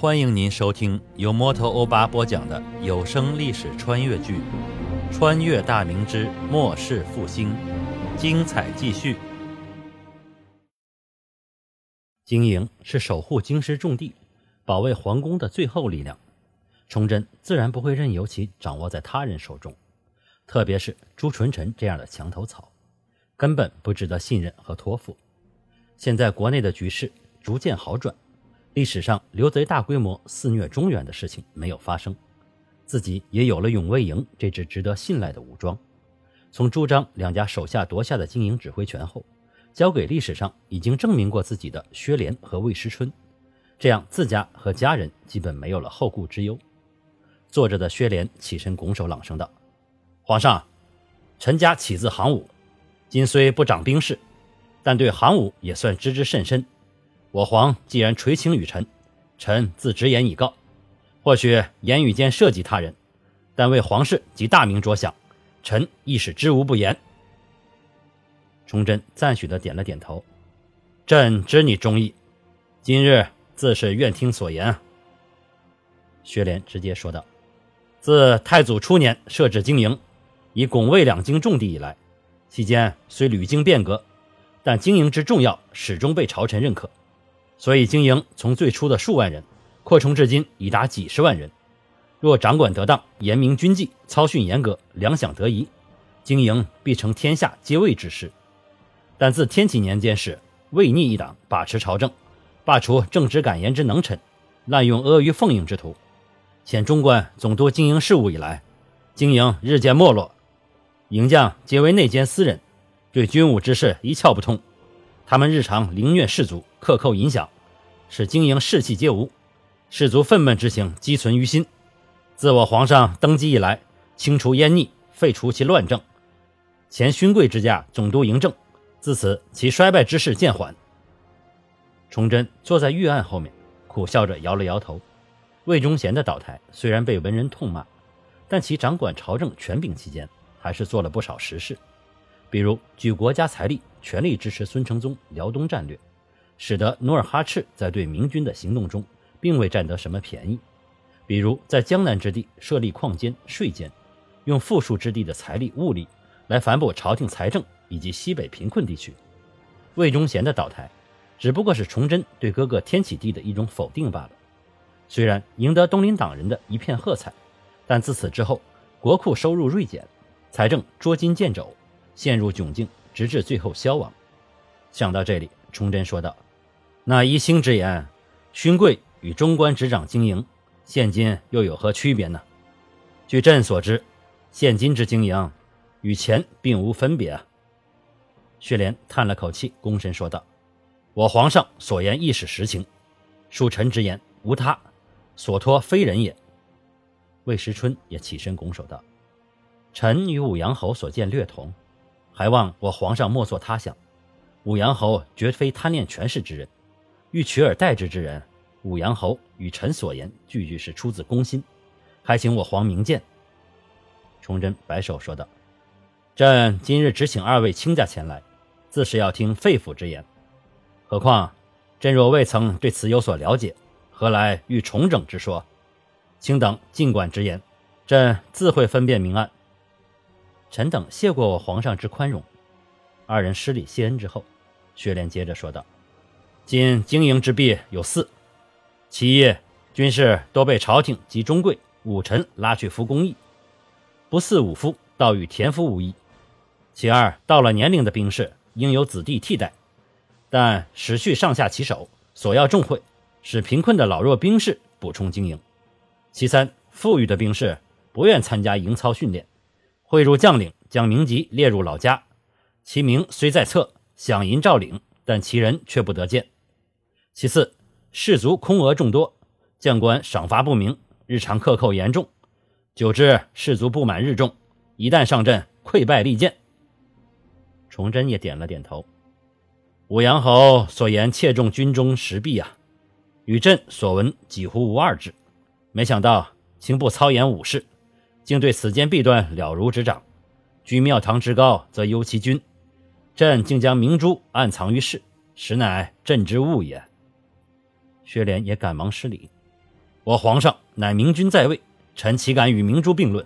欢迎您收听由摩托欧巴播讲的有声历史穿越剧《穿越大明之末世复兴》，精彩继续。经营是守护京师重地、保卫皇宫的最后力量，崇祯自然不会任由其掌握在他人手中，特别是朱纯臣这样的墙头草，根本不值得信任和托付。现在国内的局势逐渐好转。历史上刘贼大规模肆虐中原的事情没有发生，自己也有了永卫营这支值得信赖的武装。从朱张两家手下夺下的经营指挥权后，交给历史上已经证明过自己的薛廉和魏时春，这样自家和家人基本没有了后顾之忧。坐着的薛廉起身拱手朗声道：“皇上，臣家起自行伍，今虽不掌兵事，但对行伍也算知之甚深。”我皇既然垂青于臣，臣自直言以告。或许言语间涉及他人，但为皇室及大明着想，臣亦是知无不言。崇祯赞许的点了点头，朕知你忠义，今日自是愿听所言。薛廉直接说道：“自太祖初年设置经营，以拱卫两京重地以来，期间虽屡经变革，但经营之重要始终被朝臣认可。”所以，经营从最初的数万人，扩充至今已达几十万人。若掌管得当，严明军纪，操训严格，粮饷得宜，经营必成天下皆畏之势。但自天启年间始，魏逆一党把持朝政，罢除正直敢言之能臣，滥用阿谀奉迎之徒，遣中官总督经营事务以来，经营日渐没落，营将皆为内奸私人，对军务之事一窍不通。他们日常凌虐士卒，克扣银饷，使经营士气皆无，士卒愤懑之情积存于心。自我皇上登基以来，清除阉逆，废除其乱政，前勋贵之家总督嬴政，自此其衰败之势渐缓。崇祯坐在御案后面，苦笑着摇了摇头。魏忠贤的倒台虽然被文人痛骂，但其掌管朝政权柄期间，还是做了不少实事。比如举国家财力，全力支持孙承宗辽东战略，使得努尔哈赤在对明军的行动中，并未占得什么便宜。比如在江南之地设立矿监、税监，用富庶之地的财力物力来反哺朝廷财政以及西北贫困地区。魏忠贤的倒台，只不过是崇祯对哥哥天启帝的一种否定罢了。虽然赢得东林党人的一片喝彩，但自此之后，国库收入锐减，财政捉襟见肘。陷入窘境，直至最后消亡。想到这里，崇祯说道：“那一星之言，勋贵与中官执掌经营，现今又有何区别呢？据朕所知，现今之经营与前并无分别啊。”薛莲叹了口气，躬身说道：“我皇上所言亦是实情，恕臣直言，无他，所托非人也。”魏时春也起身拱手道：“臣与武阳侯所见略同。”还望我皇上莫作他想，武阳侯绝非贪恋权势之人，欲取而代之之人。武阳侯与臣所言句句是出自公心，还请我皇明鉴。崇祯摆手说道：“朕今日只请二位卿家前来，自是要听肺腑之言。何况朕若未曾对此有所了解，何来欲重整之说？卿等尽管直言，朕自会分辨明暗。”臣等谢过我皇上之宽容。二人施礼谢恩之后，薛莲接着说道：“今经营之弊有四：其一，军士多被朝廷及中贵武臣拉去服公役，不似武夫，倒与田夫无异；其二，到了年龄的兵士应有子弟替代，但时序上下其手，索要重会，使贫困的老弱兵士补充经营；其三，富裕的兵士不愿参加营操训练。”汇入将领，将名籍列入老家，其名虽在册，饷银照领，但其人却不得见。其次，士卒空额众多，将官赏罚不明，日常克扣严重，久之士卒不满日重，一旦上阵，溃败利剑。崇祯也点了点头。武阳侯所言切中军中实弊啊，与朕所闻几乎无二致。没想到卿不操演武事。竟对此间弊端了如指掌，居庙堂之高则忧其君，朕竟将明珠暗藏于室，实乃朕之误也。薛莲也赶忙施礼，我皇上乃明君在位，臣岂敢与明珠并论？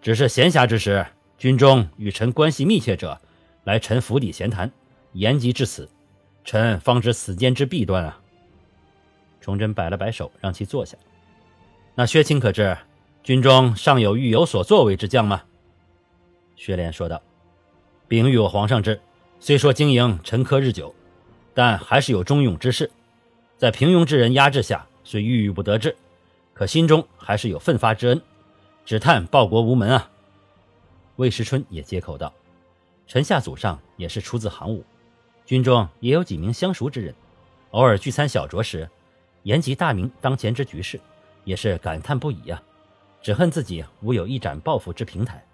只是闲暇之时，军中与臣关系密切者来臣府邸闲谈，言及至此，臣方知此间之弊端啊。崇祯摆了摆手，让其坐下。那薛青可知，军中尚有欲有所作为之将吗？薛莲说道：“禀与我皇上之，虽说经营沉疴日久，但还是有忠勇之士，在平庸之人压制下，虽郁郁不得志，可心中还是有奋发之恩。”只叹报国无门啊！魏时春也接口道：“臣下祖上也是出自行伍，军中也有几名相熟之人，偶尔聚餐小酌时，言及大明当前之局势，也是感叹不已呀。只恨自己无有一展抱负之平台，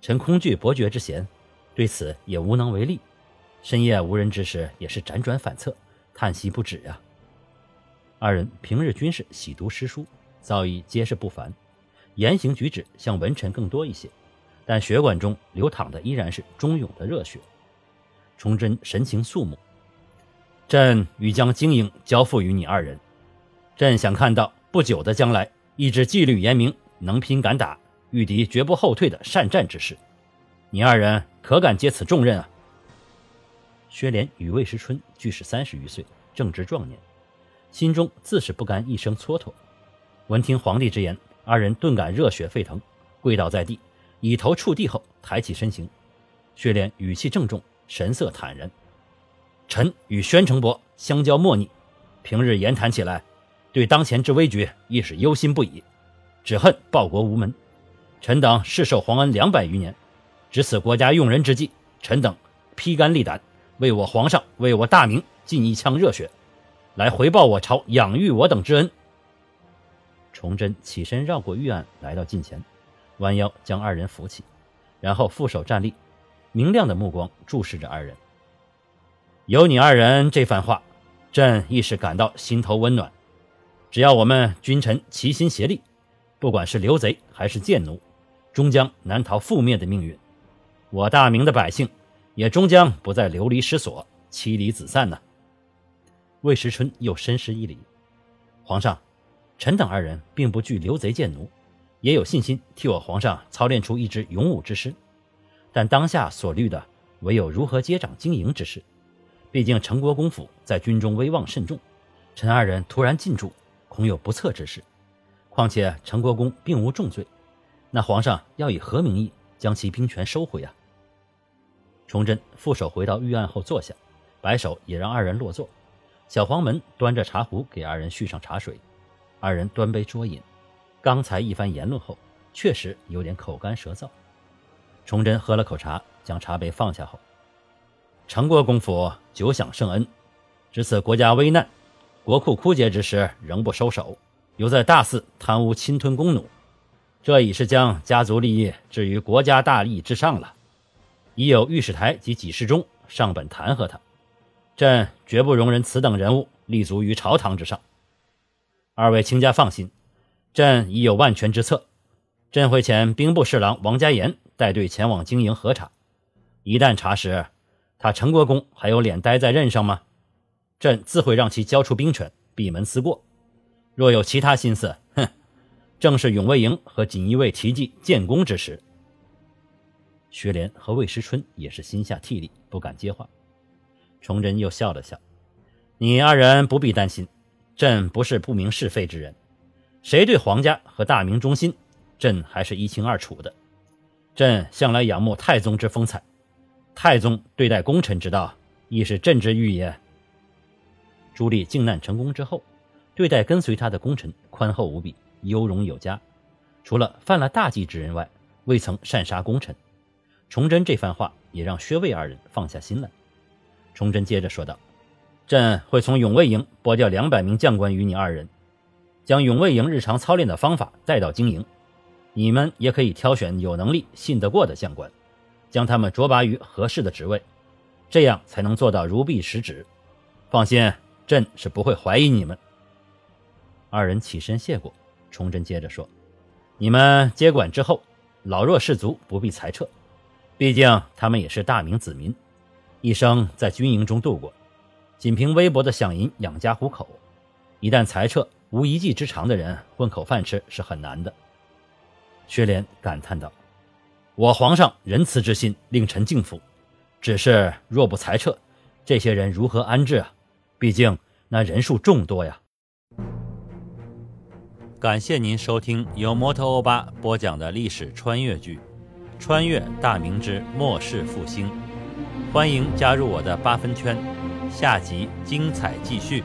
臣空惧伯爵之嫌，对此也无能为力。深夜无人之时，也是辗转反侧，叹息不止呀。”二人平日均是喜读诗书，造诣皆是不凡。言行举止像文臣更多一些，但血管中流淌的依然是忠勇的热血。崇祯神情肃穆，朕欲将经营交付于你二人。朕想看到不久的将来，一支纪律严明、能拼敢打、御敌绝不后退的善战之士。你二人可敢接此重任啊？薛莲与魏时春俱是三十余岁，正值壮年，心中自是不甘一生蹉跎。闻听皇帝之言。二人顿感热血沸腾，跪倒在地，以头触地后抬起身形。薛莲语气郑重，神色坦然：“臣与宣城伯相交莫逆，平日言谈起来，对当前之危局亦是忧心不已。只恨报国无门。臣等世受皇恩两百余年，值此国家用人之际，臣等披肝沥胆，为我皇上，为我大明尽一腔热血，来回报我朝养育我等之恩。”崇祯起身绕过御案，来到近前，弯腰将二人扶起，然后负手站立，明亮的目光注视着二人。有你二人这番话，朕亦是感到心头温暖。只要我们君臣齐心协力，不管是刘贼还是贱奴，终将难逃覆灭的命运。我大明的百姓，也终将不再流离失所、妻离子散呢。魏时春又深施一礼，皇上。臣等二人并不惧刘贼贱奴，也有信心替我皇上操练出一支勇武之师。但当下所虑的唯有如何接掌经营之事。毕竟成国公府在军中威望甚重，臣二人突然进驻，恐有不测之事。况且成国公并无重罪，那皇上要以何名义将其兵权收回啊？崇祯负手回到御案后坐下，摆手也让二人落座。小黄门端着茶壶给二人续上茶水。二人端杯啜饮，刚才一番言论后，确实有点口干舌燥。崇祯喝了口茶，将茶杯放下后，成国公府久享圣恩，值此国家危难、国库枯竭之时，仍不收手，又在大肆贪污侵吞公奴，这已是将家族利益置于国家大义之上了。已有御史台及几事中上本弹劾他，朕绝不容忍此等人物立足于朝堂之上。二位卿家放心，朕已有万全之策。朕会遣兵部侍郎王家言带队前往经营核查。一旦查实，他陈国公还有脸待在任上吗？朕自会让其交出兵权，闭门思过。若有其他心思，哼，正是永卫营和锦衣卫提记建功之时。薛莲和魏时春也是心下涕厉，不敢接话。崇祯又笑了笑：“你二人不必担心。”朕不是不明是非之人，谁对皇家和大明忠心，朕还是一清二楚的。朕向来仰慕太宗之风采，太宗对待功臣之道，亦是朕之欲也。朱棣靖难成功之后，对待跟随他的功臣宽厚无比，优容有加，除了犯了大忌之人外，未曾擅杀功臣。崇祯这番话也让薛魏二人放下心来。崇祯接着说道。朕会从永卫营拨调两百名将官与你二人，将永卫营日常操练的方法带到经营。你们也可以挑选有能力、信得过的将官，将他们擢拔于合适的职位，这样才能做到如臂使指。放心，朕是不会怀疑你们。二人起身谢过，崇祯接着说：“你们接管之后，老弱士卒不必裁撤，毕竟他们也是大明子民，一生在军营中度过。”仅凭微薄的饷银养家糊口，一旦裁撤，无一技之长的人混口饭吃是很难的。薛莲感叹道：“我皇上仁慈之心令臣敬服，只是若不裁撤，这些人如何安置啊？毕竟那人数众多呀。”感谢您收听由摩托欧巴播讲的历史穿越剧《穿越大明之末世复兴》，欢迎加入我的八分圈，下集精彩继续。